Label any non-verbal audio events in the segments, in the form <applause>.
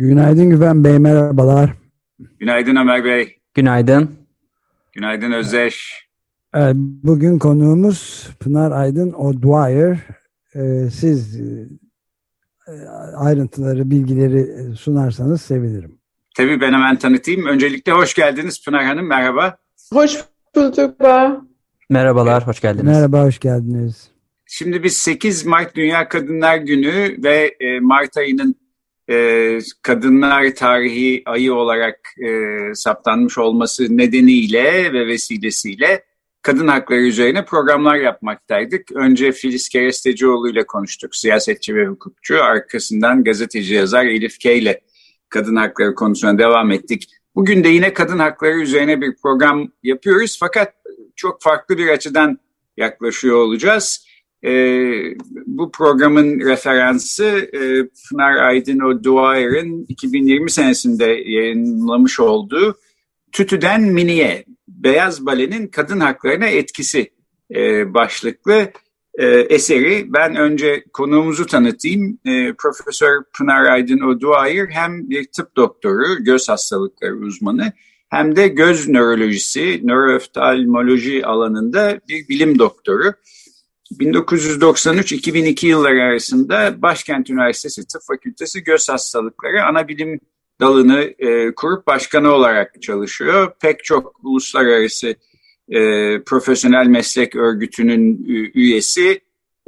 Günaydın Güven Bey, merhabalar. Günaydın Ömer Bey. Günaydın. Günaydın Özdeş. Evet, bugün konuğumuz Pınar Aydın O'Dwyer. Ee, siz e, ayrıntıları, bilgileri sunarsanız sevinirim. Tabii ben hemen tanıtayım. Öncelikle hoş geldiniz Pınar Hanım, merhaba. Hoş bulduk. Merhabalar, hoş geldiniz. Merhaba, hoş geldiniz. Şimdi biz 8 Mart Dünya Kadınlar Günü ve e, Mart ayının e, Kadınlar Tarihi ayı olarak e, saptanmış olması nedeniyle ve vesilesiyle kadın hakları üzerine programlar yapmaktaydık. Önce Filiz Kerestecioğlu ile konuştuk, siyasetçi ve hukukçu. Arkasından gazeteci yazar Elif K ile kadın hakları konusuna devam ettik. Bugün de yine kadın hakları üzerine bir program yapıyoruz fakat çok farklı bir açıdan yaklaşıyor olacağız. E, bu programın referansı e, Pınar Aydın O'Dwyer'ın 2020 senesinde yayınlamış olduğu Tütüden Mini'ye Beyaz Bale'nin kadın haklarına etkisi e, başlıklı e, eseri. Ben önce konuğumuzu tanıtayım. E, Profesör Pınar Aydın O'Dwyer hem bir tıp doktoru, göz hastalıkları uzmanı hem de göz nörolojisi, nörooftalmoloji alanında bir bilim doktoru. 1993-2002 yılları arasında Başkent Üniversitesi Tıp Fakültesi Göz Hastalıkları ana bilim dalını e, kurup başkanı olarak çalışıyor. Pek çok uluslararası e, profesyonel meslek örgütünün üyesi,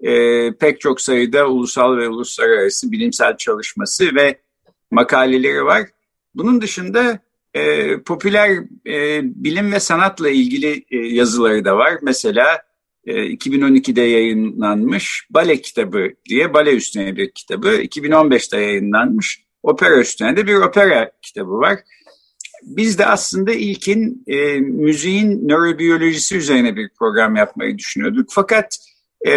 e, pek çok sayıda ulusal ve uluslararası bilimsel çalışması ve makaleleri var. Bunun dışında e, popüler e, bilim ve sanatla ilgili e, yazıları da var. Mesela 2012'de yayınlanmış Bale kitabı diye bale üstüne bir kitabı. 2015'te yayınlanmış opera üstüne de bir opera kitabı var. Biz de aslında ilkin e, müziğin nörobiyolojisi üzerine bir program yapmayı düşünüyorduk. Fakat e,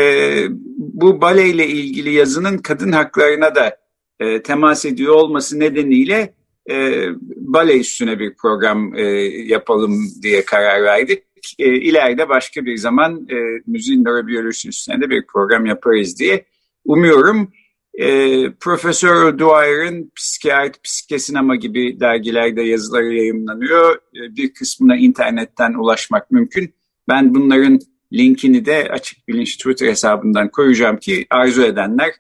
bu bale ile ilgili yazının kadın haklarına da e, temas ediyor olması nedeniyle e, bale üstüne bir program e, yapalım diye karar verdik. E, ileride başka bir zaman e, müziğin nörobiyolojisi üstüne de bir program yaparız diye umuyorum. E, Profesör Dwyer'ın Psikiyatri, Psikesinema gibi dergilerde yazıları yayınlanıyor. E, bir kısmına internetten ulaşmak mümkün. Ben bunların linkini de Açık Bilinç Twitter hesabından koyacağım ki arzu edenler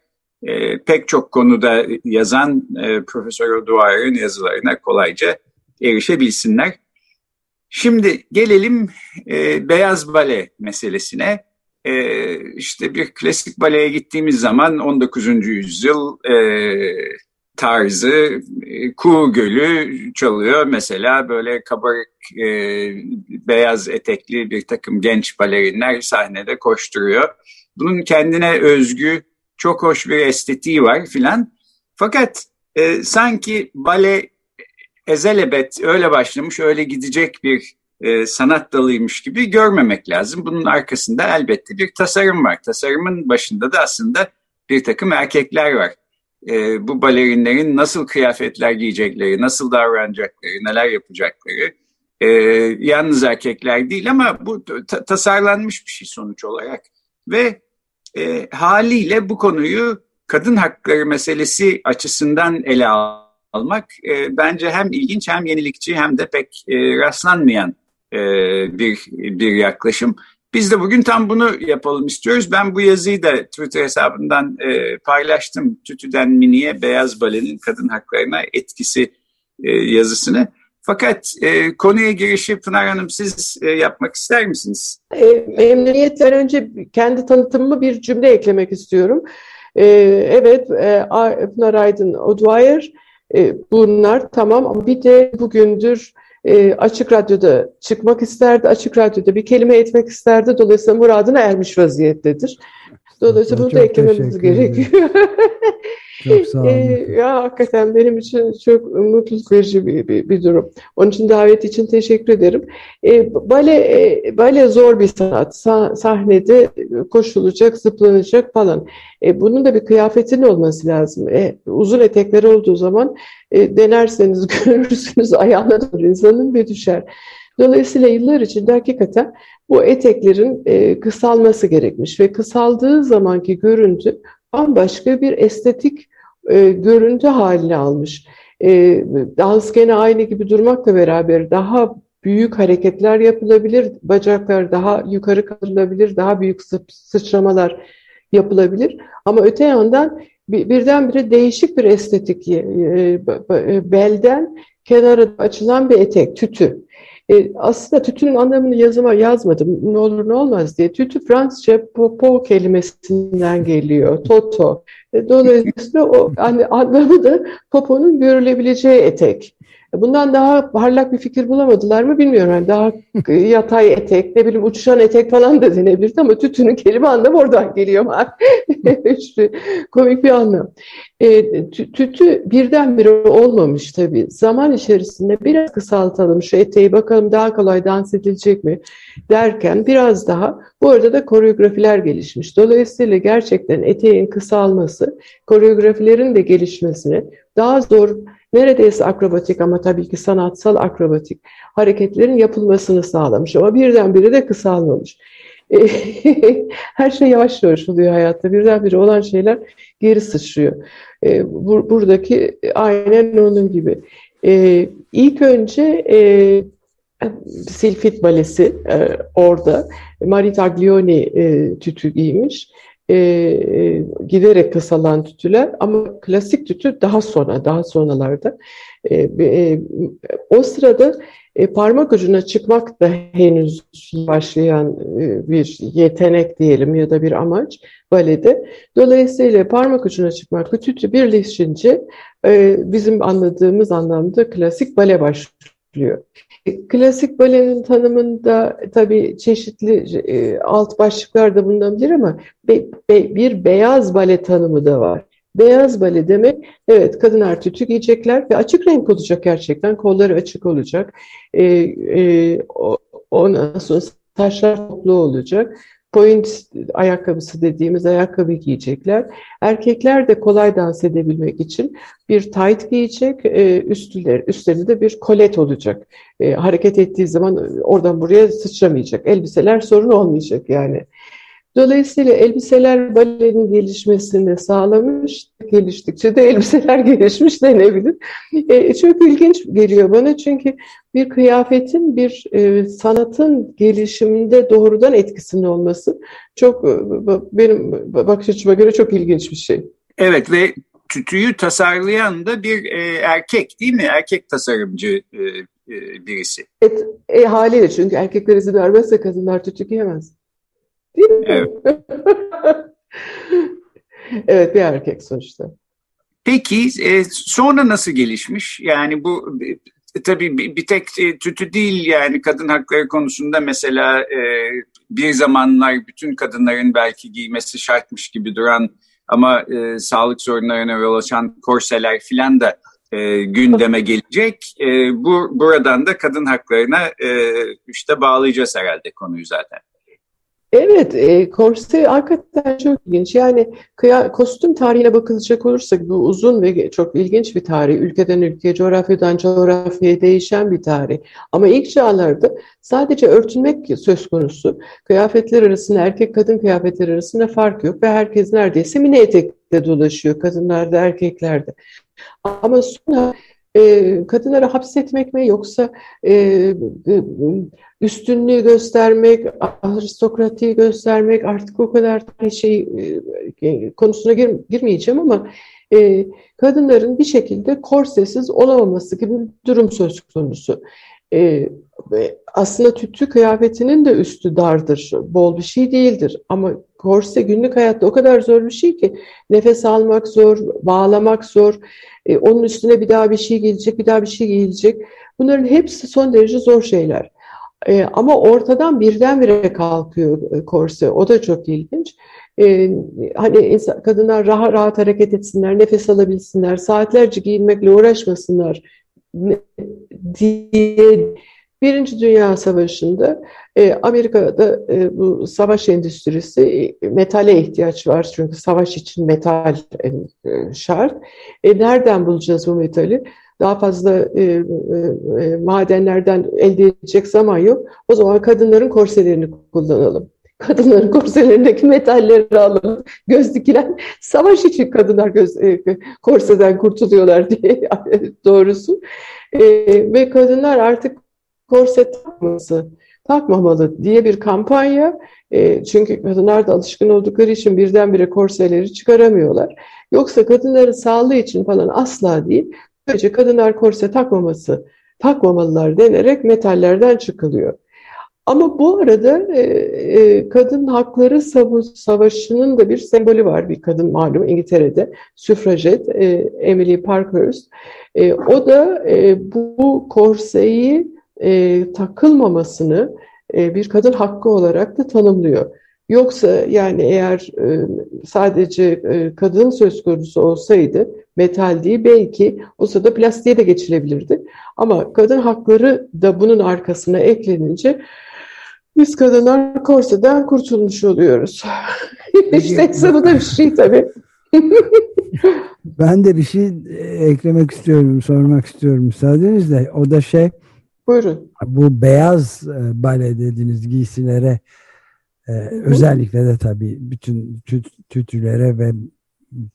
e, pek çok konuda yazan e, Profesör Dwyer'ın yazılarına kolayca erişebilsinler. Şimdi gelelim e, beyaz bale meselesine. E, işte bir klasik baleye gittiğimiz zaman 19. yüzyıl e, tarzı e, Kuğu Gölü çalıyor. Mesela böyle kabarık e, beyaz etekli bir takım genç balerinler sahnede koşturuyor. Bunun kendine özgü çok hoş bir estetiği var filan. Fakat e, sanki bale ezelebet öyle başlamış öyle gidecek bir e, sanat dalıymış gibi görmemek lazım. Bunun arkasında elbette bir tasarım var. Tasarımın başında da aslında bir takım erkekler var. E, bu balerinlerin nasıl kıyafetler giyecekleri, nasıl davranacakları, neler yapacakları e, yalnız erkekler değil ama bu ta tasarlanmış bir şey sonuç olarak. Ve e, haliyle bu konuyu kadın hakları meselesi açısından ele almak e, bence hem ilginç hem yenilikçi hem de pek e, rastlanmayan e, bir bir yaklaşım. Biz de bugün tam bunu yapalım istiyoruz. Ben bu yazıyı da Twitter hesabından e, paylaştım. Tütüden Mini'ye Beyaz Bale'nin kadın haklarına etkisi e, yazısını. Fakat e, konuya girişi Pınar Hanım siz e, yapmak ister misiniz? E, memnuniyetten önce kendi tanıtımımı bir cümle eklemek istiyorum. E, evet, e, Pınar Aydın O'Dwyer e, bunlar tamam ama bir de bugündür e, Açık Radyo'da çıkmak isterdi. Açık Radyo'da bir kelime etmek isterdi. Dolayısıyla muradına ermiş vaziyettedir. Dolayısıyla bunu da eklememiz gerekiyor. <laughs> Çok sağ olun. <laughs> Ee, ya hakikaten benim için çok mutluluk verici bir, bir, bir durum. Onun için davet için teşekkür ederim. E, bale, e, bale zor bir sanat. Sa sahnede koşulacak, zıplanacak falan. E, bunun da bir kıyafetin olması lazım. E, uzun etekler olduğu zaman e, denerseniz <laughs> görürsünüz ayağına insanın ve düşer. Dolayısıyla yıllar içinde hakikaten bu eteklerin e, kısalması gerekmiş ve kısaldığı zamanki görüntü bambaşka bir estetik e, görüntü haline almış. E, dans gene aynı gibi durmakla beraber daha büyük hareketler yapılabilir, bacaklar daha yukarı kaldırılabilir, daha büyük sıçramalar yapılabilir. Ama öte yandan birdenbire değişik bir estetik, belden kenara açılan bir etek, tütü. E, aslında tütünün anlamını yazıma yazmadım. Ne olur ne olmaz diye. Tütü Fransızca popo kelimesinden geliyor. Toto. E, dolayısıyla o hani anlamı da poponun görülebileceği etek. Bundan daha parlak bir fikir bulamadılar mı bilmiyorum. Yani daha <laughs> yatay etek, ne bileyim uçuşan etek falan da denebilirdi ama tütünün kelime anlamı oradan geliyor. işte, <laughs> komik bir anlam. E, tütü birdenbire olmamış tabii. Zaman içerisinde biraz kısaltalım şu eteği bakalım daha kolay dans edilecek mi derken biraz daha bu arada da koreografiler gelişmiş. Dolayısıyla gerçekten eteğin kısalması koreografilerin de gelişmesine daha zor neredeyse akrobatik ama tabii ki sanatsal akrobatik hareketlerin yapılmasını sağlamış ama birdenbire de kısalmamış. <laughs> Her şey yavaş yavaş oluyor hayatta. Birdenbire olan şeyler geri sıçrıyor. E, buradaki aynen onun gibi. E, ilk önce e, Silfit Balesi orada Marie Taglioni tütü giymiş e, giderek kısalan tütüler ama klasik tütü daha sonra, daha sonralarda. E, e, o sırada e, parmak ucuna çıkmak da henüz başlayan e, bir yetenek diyelim ya da bir amaç balede. Dolayısıyla parmak ucuna çıkmak ve tütü birleşince e, bizim anladığımız anlamda klasik bale başlıyor. Klasik balenin tanımında tabii çeşitli e, alt başlıklar da bulunabilir ama be, be, bir beyaz bale tanımı da var. Beyaz bale demek, evet kadınlar tütü giyecekler ve açık renk olacak gerçekten, kolları açık olacak. E, e, ondan sonra taşlar toplu olacak point ayakkabısı dediğimiz ayakkabı giyecekler. Erkekler de kolay dans edebilmek için bir tight giyecek, e, üstler, üstlerinde de bir kolet olacak. E, hareket ettiği zaman oradan buraya sıçramayacak. Elbiseler sorun olmayacak yani. Dolayısıyla elbiseler balenin gelişmesini sağlamış, geliştikçe de elbiseler <laughs> gelişmiş denebilir. E, çok ilginç geliyor bana çünkü bir kıyafetin bir e, sanatın gelişiminde doğrudan etkisinin olması çok e, benim bakış açıma göre çok ilginç bir şey. Evet ve tütüyü tasarlayan da bir e, erkek değil mi? Erkek tasarımcı e, e, birisi. Evet, e, haliyle çünkü erkekler izin vermezse kadınlar tütü giyemez. Değil mi? Evet. <laughs> evet bir erkek sonuçta. Peki e, sonra nasıl gelişmiş? Yani bu e, tabii bir, bir tek e, tütü değil yani kadın hakları konusunda mesela e, bir zamanlar bütün kadınların belki giymesi şartmış gibi duran ama e, sağlık sorunlarına yol açan korseler filan da e, gündeme gelecek. E, bu buradan da kadın haklarına e, işte bağlayacağız herhalde konuyu zaten. Evet, e, korse hakikaten çok ilginç. Yani kıya, kostüm tarihine bakılacak olursak bu uzun ve çok ilginç bir tarih. Ülkeden ülkeye, coğrafyadan coğrafyaya değişen bir tarih. Ama ilk çağlarda sadece örtünmek söz konusu. Kıyafetler arasında, erkek kadın kıyafetler arasında fark yok ve herkes neredeyse mini etekte dolaşıyor. Kadınlarda, erkeklerde. Ama sonra e, kadınları hapsetmek mi yoksa e, e, üstünlüğü göstermek, aristokratiyi göstermek artık o kadar şey e, konusuna gir, girmeyeceğim ama kadınların bir şekilde korsesiz olamaması gibi bir durum söz konusu. E, aslında tütü kıyafetinin de üstü dardır, bol bir şey değildir ama korse günlük hayatta o kadar zor bir şey ki nefes almak zor, bağlamak zor, e, onun üstüne bir daha bir şey gelecek, bir daha bir şey gelecek. Bunların hepsi son derece zor şeyler. E, ama ortadan birdenbire kalkıyor e, korse, o da çok ilginç. e, hani insan, kadınlar rahat rahat hareket etsinler, nefes alabilsinler, saatlerce giyinmekle uğraşmasınlar diye Birinci Dünya Savaşı'nda e, Amerika'da e, bu savaş endüstrisi e, metale ihtiyaç var çünkü savaş için metal e, şart. E, nereden bulacağız bu metali? Daha fazla e, e, e, madenlerden elde edecek zaman yok. O zaman kadınların korselerini kullanalım. Kadınların korselerindeki metalleri alalım. Göz dikilen savaş için kadınlar göz, e, korseden kurtuluyorlar <laughs> diye doğrusu. E, ve kadınlar artık korse takması, takmamalı diye bir kampanya. E, çünkü kadınlar da alışkın oldukları için birdenbire korseleri çıkaramıyorlar. Yoksa kadınların sağlığı için falan asla değil. Böylece kadınlar korse takmaması, takmamalılar denerek metallerden çıkılıyor. Ama bu arada e, e, kadın hakları savaşının da bir sembolü var. Bir kadın malum İngiltere'de, süfrajet, e, Emily Parkhurst. E, o da e, bu korseyi e, takılmamasını e, bir kadın hakkı olarak da tanımlıyor. Yoksa yani eğer e, sadece e, kadın söz konusu olsaydı metal değil belki o sırada plastiğe de geçilebilirdi. Ama kadın hakları da bunun arkasına eklenince biz kadınlar korseden kurtulmuş oluyoruz. <laughs> işte bu da bir şey tabii. <laughs> ben de bir şey eklemek istiyorum, sormak istiyorum müsaadenizle. O da şey Buyurun. Bu beyaz e, bale dediğiniz giysilere e, özellikle de tabii bütün tüt, tütülere ve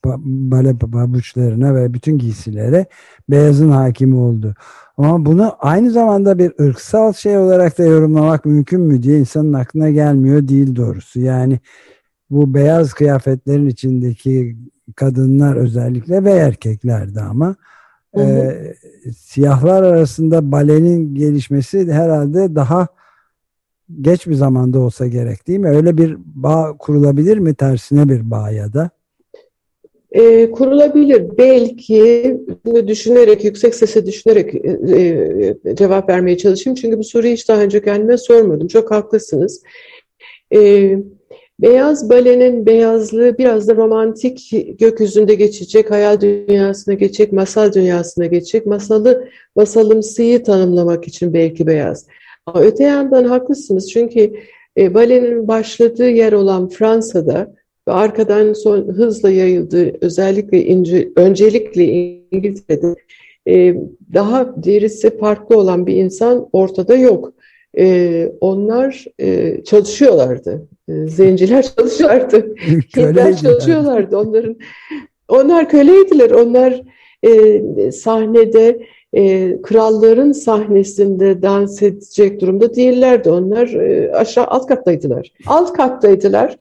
bale pabuçlarına ve bütün giysilere beyazın hakimi oldu. Ama bunu aynı zamanda bir ırksal şey olarak da yorumlamak mümkün mü diye insanın aklına gelmiyor değil doğrusu. Yani bu beyaz kıyafetlerin içindeki kadınlar özellikle ve erkekler de ama Hı E, siyahlar arasında balenin gelişmesi herhalde daha geç bir zamanda olsa gerek değil mi? Öyle bir bağ kurulabilir mi tersine bir bağ ya da? E, kurulabilir. Belki düşünerek, yüksek sesle düşünerek e, e, cevap vermeye çalışayım. Çünkü bu soruyu hiç daha önce kendime sormadım. Çok haklısınız. E, Beyaz balenin beyazlığı biraz da romantik gökyüzünde geçecek, hayal dünyasına geçecek, masal dünyasına geçecek, masalı, masalımsıyı tanımlamak için belki beyaz. Ama öte yandan haklısınız çünkü e, balenin başladığı yer olan Fransa'da ve arkadan son hızla yayıldığı özellikle ince, öncelikle İngiltere'de e, daha derisi farklı olan bir insan ortada yok. E, onlar e, çalışıyorlardı. E, zenciler <laughs> çalışıyorlardı. <laughs> Hintler çalışıyorlardı. Onların onlar köleydiler. Onlar e, sahnede e, kralların sahnesinde dans edecek durumda değillerdi. Onlar e, aşağı alt kattaydılar. Alt kattaydılar.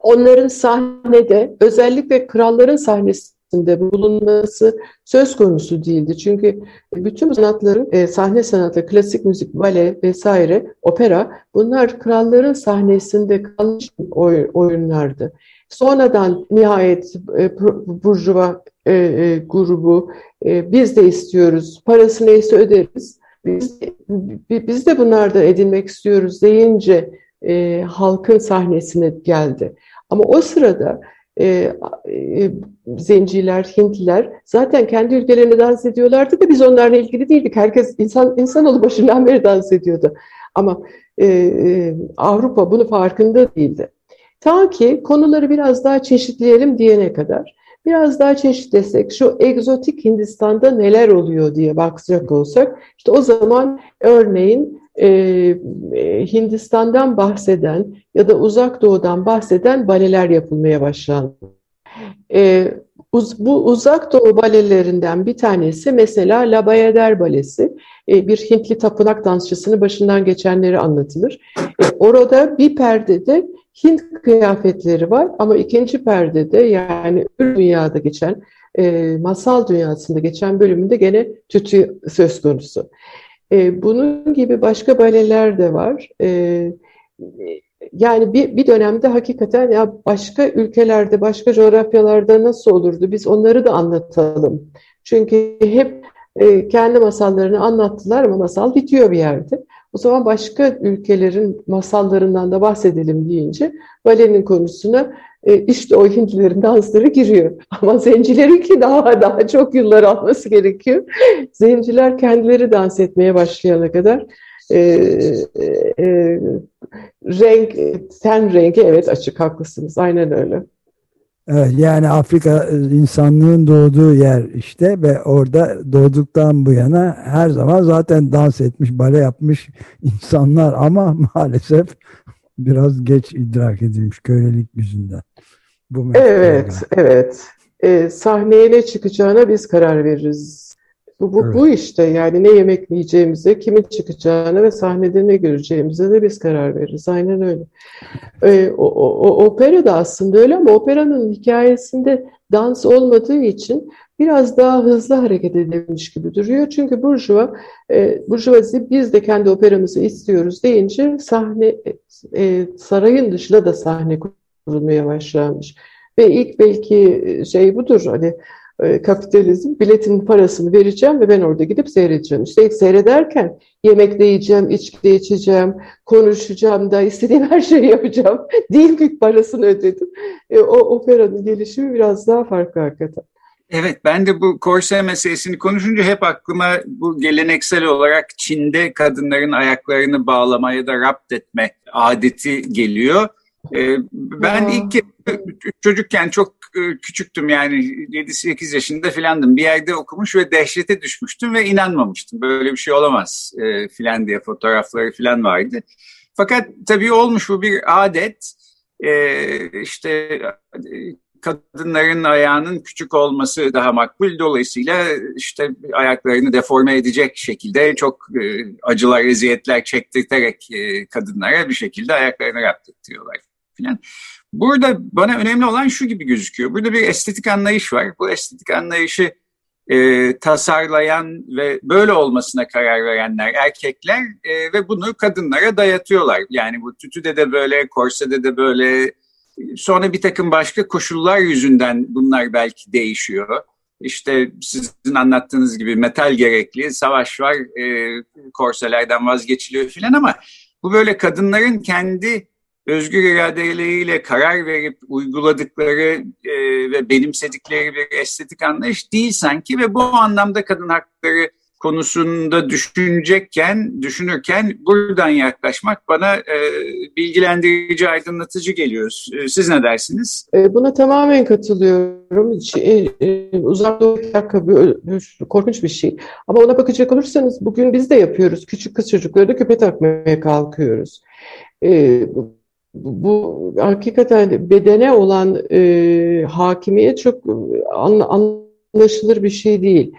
Onların sahnede özellikle kralların sahnesi bulunması söz konusu değildi. Çünkü bütün sanatların e, sahne sanatı, klasik müzik, bale vesaire, opera bunlar kralların sahnesinde kalmış oyunlardı. Sonradan nihayet e, Burjuva e, e, grubu e, biz de istiyoruz, parası neyse öderiz. Biz, biz de bunlardan edinmek istiyoruz deyince e, halkın sahnesine geldi. Ama o sırada e, e, zenciler, Hintliler zaten kendi ülkelerine dans ediyorlardı da biz onlarla ilgili değildik. Herkes insan insanoğlu başından beri dans ediyordu. Ama e, e, Avrupa bunu farkında değildi. Ta ki konuları biraz daha çeşitleyelim diyene kadar. Biraz daha çeşitlesek şu egzotik Hindistan'da neler oluyor diye bakacak olsak işte o zaman örneğin e, e, Hindistan'dan bahseden ya da uzak doğudan bahseden baleler yapılmaya başlandı. E, uz, bu uzak doğu balelerinden bir tanesi mesela Labayader balesi. E, bir Hintli tapınak dansçısının başından geçenleri anlatılır. E, orada bir perdede Hint kıyafetleri var ama ikinci perdede yani dünyada geçen e, masal dünyasında geçen bölümünde gene tütü söz konusu. E, bunun gibi başka baleler de var. E, yani bir, bir dönemde hakikaten ya başka ülkelerde, başka coğrafyalarda nasıl olurdu? Biz onları da anlatalım. Çünkü hep e, kendi masallarını anlattılar ama masal bitiyor bir yerde. O zaman başka ülkelerin masallarından da bahsedelim deyince balenin konusuna e, işte o Hintlilerin dansları giriyor. <laughs> Ama zencilerinki daha daha çok yıllar alması gerekiyor. Zenciler kendileri dans etmeye başlayana kadar e, e, renk, ten rengi evet açık haklısınız. Aynen öyle. Yani Afrika e, insanlığın doğduğu yer işte ve orada doğduktan bu yana her zaman zaten dans etmiş, bale yapmış insanlar ama <laughs> maalesef biraz geç idrak edilmiş kölelik yüzünden. Bu evet, evet. Ee, sahneye ne çıkacağına biz karar veririz. Bu, bu, evet. bu işte yani ne yemek yiyeceğimize, kimin çıkacağına ve sahnede ne göreceğimize de biz karar veririz. Aynen öyle. Ee, o, o, o, opera da aslında öyle ama operanın hikayesinde dans olmadığı için biraz daha hızlı hareket edilmiş gibi duruyor. Çünkü Burjuva, e, Burjuvazi biz de kendi operamızı istiyoruz deyince sahne e, sarayın dışında da sahne kurulmaya başlanmış. Ve ilk belki şey budur hani e, kapitalizm biletin parasını vereceğim ve ben orada gidip seyredeceğim. İşte seyrederken yemek de yiyeceğim, içki de içeceğim, konuşacağım da istediğim her şeyi yapacağım. <laughs> Değil ki parasını ödedim. E, o operanın gelişimi biraz daha farklı hakikaten. Evet ben de bu korse meselesini konuşunca hep aklıma bu geleneksel olarak Çin'de kadınların ayaklarını bağlama ya da rapt etme adeti geliyor. Ee, ben Aa. ilk çocukken çok e, küçüktüm yani 7-8 yaşında filandım. Bir yerde okumuş ve dehşete düşmüştüm ve inanmamıştım. Böyle bir şey olamaz e, filan diye fotoğrafları filan vardı. Fakat tabii olmuş bu bir adet. E, işte kadınların ayağının küçük olması daha makbul. Dolayısıyla işte ayaklarını deforme edecek şekilde çok acılar, eziyetler çektirterek kadınlara bir şekilde ayaklarını yaptırtıyorlar filan. Burada bana önemli olan şu gibi gözüküyor. Burada bir estetik anlayış var. Bu estetik anlayışı e, tasarlayan ve böyle olmasına karar verenler erkekler e, ve bunu kadınlara dayatıyorlar. Yani bu tütüde de böyle, korsede de böyle. Sonra bir takım başka koşullar yüzünden bunlar belki değişiyor. İşte sizin anlattığınız gibi metal gerekli, savaş var, e, korselerden vazgeçiliyor filan ama bu böyle kadınların kendi özgür iradeleriyle karar verip uyguladıkları e, ve benimsedikleri bir estetik anlayış değil sanki ve bu anlamda kadın hakları konusunda düşünecekken, düşünürken buradan yaklaşmak bana e, bilgilendirici, aydınlatıcı geliyor. E, siz ne dersiniz? E, buna tamamen katılıyorum. E, uzak doğu korkunç bir şey. Ama ona bakacak olursanız bugün biz de yapıyoruz. Küçük kız çocukları da küpe takmaya kalkıyoruz. E, bu hakikaten bedene olan e, hakimiyet çok an, anlaşılır bir şey değil.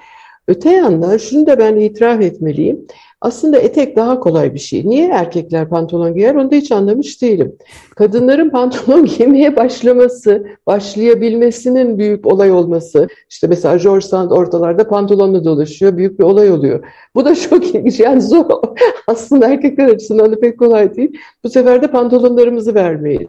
Öte yandan şunu da ben itiraf etmeliyim. Aslında etek daha kolay bir şey. Niye erkekler pantolon giyer onu da hiç anlamış değilim. Kadınların <laughs> pantolon giymeye başlaması, başlayabilmesinin büyük olay olması. İşte mesela George Sand ortalarda pantolonla dolaşıyor. Büyük bir olay oluyor. Bu da çok ilginç. Yani zor. <laughs> Aslında erkekler açısından da pek kolay değil. Bu sefer de pantolonlarımızı vermeyiz.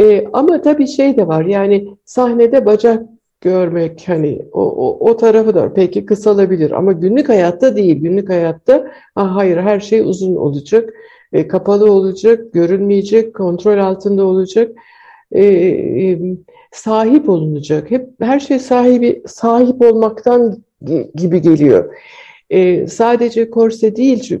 Ee, ama tabii şey de var yani sahnede bacak görmek hani o, o, o tarafı da peki kısalabilir ama günlük hayatta değil. Günlük hayatta ah, hayır her şey uzun olacak, e, kapalı olacak, görünmeyecek, kontrol altında olacak, e, e, sahip olunacak. Hep her şey sahibi sahip olmaktan gibi geliyor. E, sadece korse değil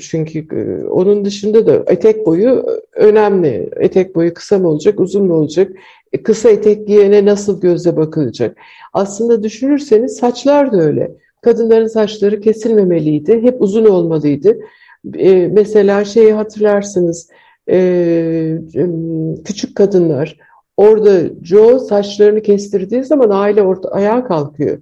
çünkü e, onun dışında da etek boyu önemli. Etek boyu kısa mı olacak, uzun mu olacak? E, kısa etek giyene nasıl gözle bakılacak? Aslında düşünürseniz saçlar da öyle. Kadınların saçları kesilmemeliydi, hep uzun olmalıydı. E, mesela şeyi hatırlarsınız, e, küçük kadınlar orada Joe saçlarını kestirdiği zaman aile orta, ayağa kalkıyor.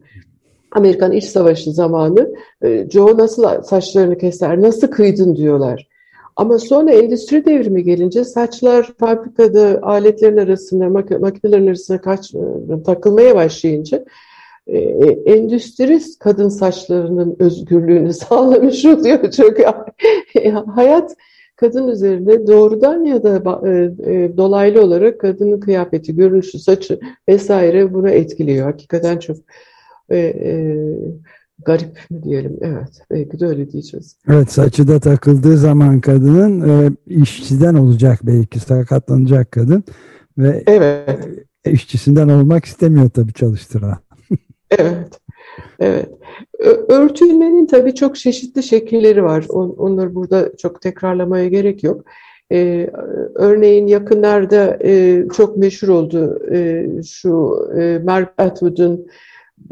Amerikan İç Savaşı zamanı e, Joe nasıl saçlarını keser, nasıl kıydın diyorlar. Ama sonra endüstri devrimi gelince saçlar fabrikada aletlerin arasında, makinelerin arasında kaç, e, takılmaya başlayınca e, endüstri kadın saçlarının özgürlüğünü <laughs> sağlamış oluyor. Çok hayat kadın üzerinde doğrudan ya da dolaylı olarak kadının kıyafeti, görünüşü, saçı vesaire bunu etkiliyor. Hakikaten çok e, e, garip mi diyelim? Evet, belki de öyle diyeceğiz. Evet, saçı da takıldığı zaman kadının e, işçiden olacak belki sakatlanacak kadın ve evet. işçisinden olmak istemiyor tabii çalıştıran. <laughs> evet. Evet. Örtülmenin tabii çok çeşitli şekilleri var. Onları burada çok tekrarlamaya gerek yok. Ee, örneğin yakınlarda e, çok meşhur oldu e, şu e, Mark Atwood'un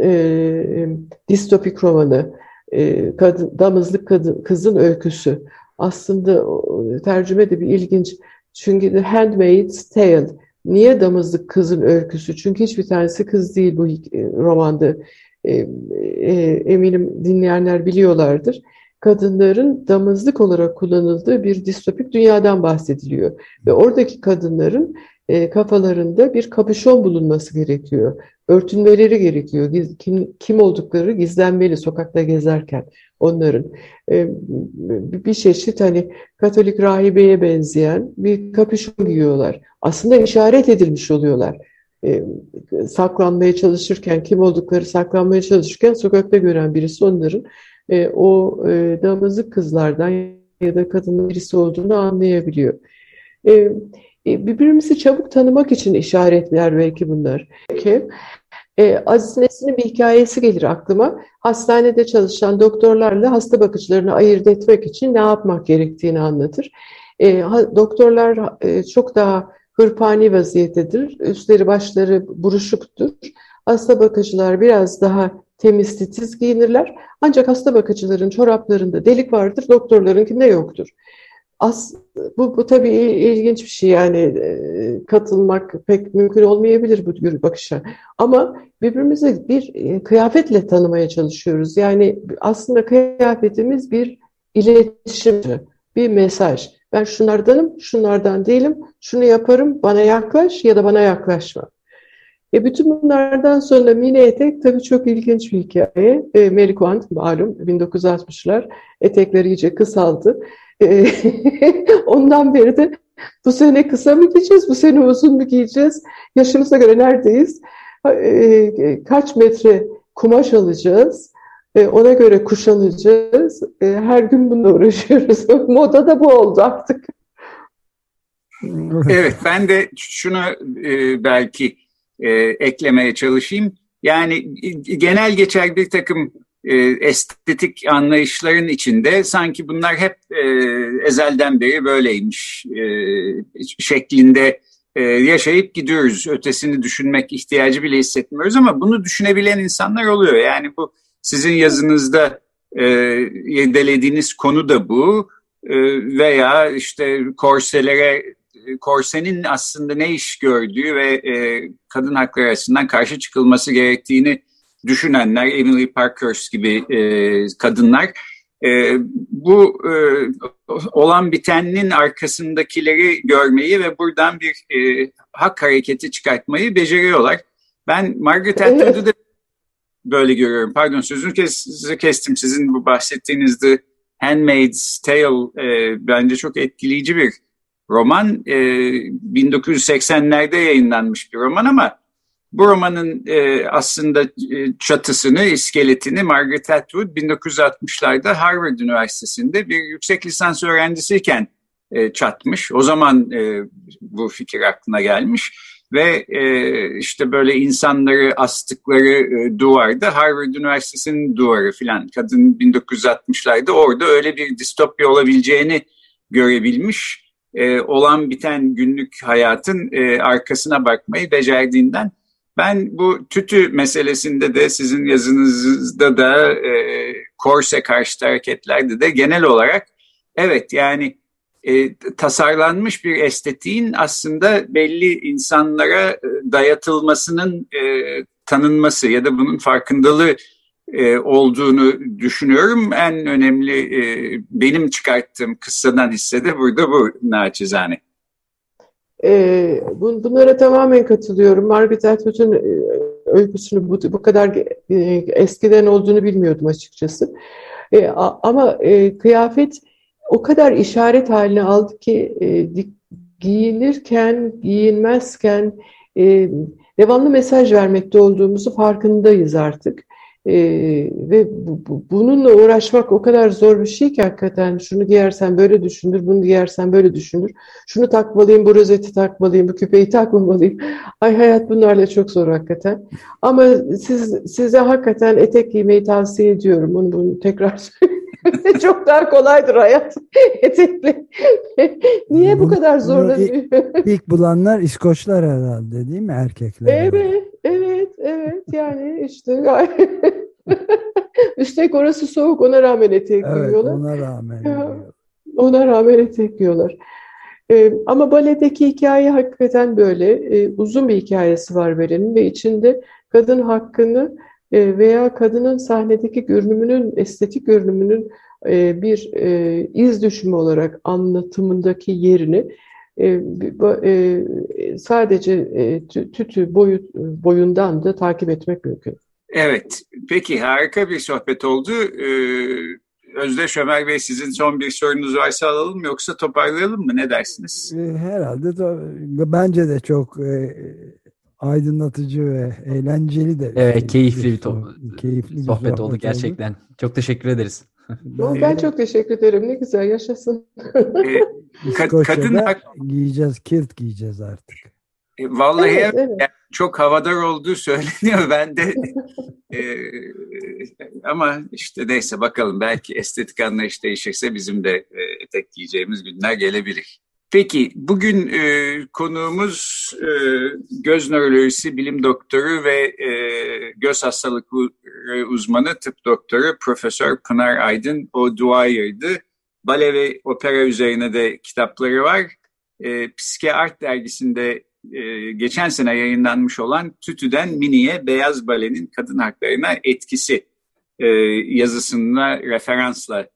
e, distopik romanı e, kadın, Damızlık kadın, Kızın Öyküsü. Aslında tercüme de bir ilginç. Çünkü The Handmaid's Tale. Niye Damızlık Kızın Öyküsü? Çünkü hiçbir tanesi kız değil bu romanda. E, e, eminim dinleyenler biliyorlardır. Kadınların damızlık olarak kullanıldığı bir distopik dünyadan bahsediliyor. Ve oradaki kadınların e, kafalarında bir kapüşon bulunması gerekiyor. Örtünmeleri gerekiyor. Kim, kim oldukları gizlenmeli sokakta gezerken onların. E, bir çeşit hani Katolik rahibeye benzeyen bir kapüşon giyiyorlar. Aslında işaret edilmiş oluyorlar. E, saklanmaya çalışırken, kim oldukları saklanmaya çalışırken sokakta gören birisi onların e, o e, damızlık kızlardan ya da kadın birisi olduğunu anlayabiliyor. E, e, birbirimizi çabuk tanımak için işaretler belki bunlar. Peki, e, Aziz Nesin'in bir hikayesi gelir aklıma. Hastanede çalışan doktorlarla hasta bakıcılarını ayırt etmek için ne yapmak gerektiğini anlatır. E, doktorlar e, çok daha hırpani vaziyettedir. Üstleri başları buruşuktur. Hasta bakıcılar biraz daha temiz titiz giyinirler. Ancak hasta bakıcıların çoraplarında delik vardır, doktorlarınkinde yoktur. As, bu, bu tabii ilginç bir şey yani e, katılmak pek mümkün olmayabilir bu bakışa. Ama birbirimizi bir e, kıyafetle tanımaya çalışıyoruz. Yani aslında kıyafetimiz bir iletişim, bir mesaj. Ben şunlardanım, şunlardan değilim, şunu yaparım, bana yaklaş ya da bana yaklaşma. E bütün bunlardan sonra mini etek tabii çok ilginç bir hikaye. E, Mary Quant malum 1960'lar etekleri iyice kısaldı. E, <laughs> ondan beri de bu sene kısa mı giyeceğiz, bu sene uzun mu giyeceğiz? Yaşımıza göre neredeyiz? E, kaç metre kumaş alacağız? E, ona göre kuşanacağız. E, her gün bununla <laughs> uğraşıyoruz. Moda da bu oldu artık. Evet, ben de şunu e, belki e, eklemeye çalışayım. Yani genel geçer bir takım e, estetik anlayışların içinde sanki bunlar hep e, ezelden beri böyleymiş e, şeklinde e, yaşayıp gidiyoruz. Ötesini düşünmek ihtiyacı bile hissetmiyoruz ama bunu düşünebilen insanlar oluyor. Yani bu sizin yazınızda e, yedelediğiniz konu da bu e, veya işte korselere korsenin aslında ne iş gördüğü ve e, kadın hakları açısından karşı çıkılması gerektiğini düşünenler, Emily Parkhurst gibi e, kadınlar e, bu e, olan bitenin arkasındakileri görmeyi ve buradan bir e, hak hareketi çıkartmayı beceriyorlar. Ben Margaret Atwood'u da böyle görüyorum. Pardon sözünü kes, kestim. Sizin bu bahsettiğiniz The Handmaid's Tale e, bence çok etkileyici bir roman. E, 1980'lerde yayınlanmış bir roman ama bu romanın e, aslında e, çatısını, iskeletini Margaret Atwood 1960'larda Harvard Üniversitesi'nde bir yüksek lisans öğrencisiyken e, çatmış. O zaman e, bu fikir aklına gelmiş ve e, işte böyle insanları astıkları e, duvarda Harvard Üniversitesi'nin duvarı filan kadın 1960'larda orada öyle bir distopya olabileceğini görebilmiş. E, olan biten günlük hayatın e, arkasına bakmayı becerdiğinden ben bu tütü meselesinde de sizin yazınızda da e, korse karşıtı hareketlerde de genel olarak evet yani e, tasarlanmış bir estetiğin aslında belli insanlara e, dayatılmasının e, tanınması ya da bunun farkındalığı e, olduğunu düşünüyorum. En önemli e, benim çıkarttığım kıssadan hissede burada bu naçizane. E, bunlara tamamen katılıyorum. Margaret Atwood'un e, öyküsünü bu, bu kadar e, eskiden olduğunu bilmiyordum açıkçası. E, ama kıyafet o kadar işaret haline aldı ki giyinirken, giyinmezken devamlı mesaj vermekte olduğumuzu farkındayız artık. E, ve bu, bu, bununla uğraşmak o kadar zor bir şey ki hakikaten şunu giyersen böyle düşünür, bunu giyersen böyle düşünür. Şunu takmalıyım, bu rozeti takmalıyım, bu küpeyi takmamalıyım. <laughs> Ay hayat bunlarla çok zor hakikaten. Ama siz size hakikaten etek giymeyi tavsiye ediyorum. Bunu, bunu tekrar <laughs> söyleyeyim. Çok daha kolaydır hayat <laughs> etekli. <laughs> Niye bu, bu kadar zorlanıyor? Ilk, ilk bulanlar İskoçlar herhalde değil mi erkekler? Evet, evet, evet. Yani işte <laughs> Üstelik orası soğuk ona rağmen etek evet, giyiyorlar. ona rağmen. Ona rağmen etek giyiyorlar. Ee, ama baledeki hikaye hakikaten böyle. Ee, uzun bir hikayesi var Beren'in ve içinde kadın hakkını veya kadının sahnedeki görünümünün, estetik görünümünün e, bir e, iz düşümü olarak anlatımındaki yerini e, sadece tütü boyut, boyundan da takip etmek mümkün. Evet, peki harika bir sohbet oldu. Ee, Özdeş Ömer Bey sizin son bir sorunuz varsa alalım yoksa toparlayalım mı? Ne dersiniz? Ee, herhalde bence de çok aydınlatıcı ve eğlenceli de. Evet, keyifli bir, to- keyifli bir sohbet, sohbet oldu gerçekten. Oldu. Çok teşekkür ederiz. Ben, ben çok teşekkür ederim. Ne güzel yaşasın. <laughs> e, ka- kadın giyeceğiz, kilt giyeceğiz artık. E, vallahi evet, evet. Yani çok havadar olduğu söyleniyor. <laughs> Ben de e, ama işte neyse bakalım belki estetik anlayış değişirse bizim de e, etek giyeceğimiz günler gelebilir. Peki bugün e, konuğumuz e, göz nörolojisi bilim doktoru ve e, göz hastalıkları uzmanı tıp doktoru Profesör Pınar Aydın O'Dwyer'dı. Bale ve opera üzerine de kitapları var. E, Psike Art dergisinde e, geçen sene yayınlanmış olan Tütü'den Mini'ye Beyaz Bale'nin kadın haklarına etkisi e, yazısına referansla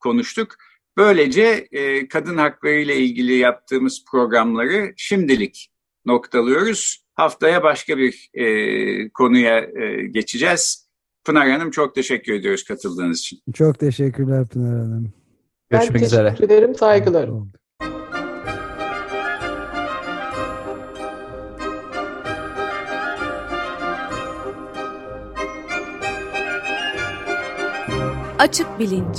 konuştuk. Böylece e, kadın hakları ile ilgili yaptığımız programları şimdilik noktalıyoruz. Haftaya başka bir e, konuya e, geçeceğiz. Pınar Hanım çok teşekkür ediyoruz katıldığınız için. Çok teşekkürler Pınar Hanım. Görüşmek ben üzere. teşekkür ederim, saygılarım. Açık Bilinç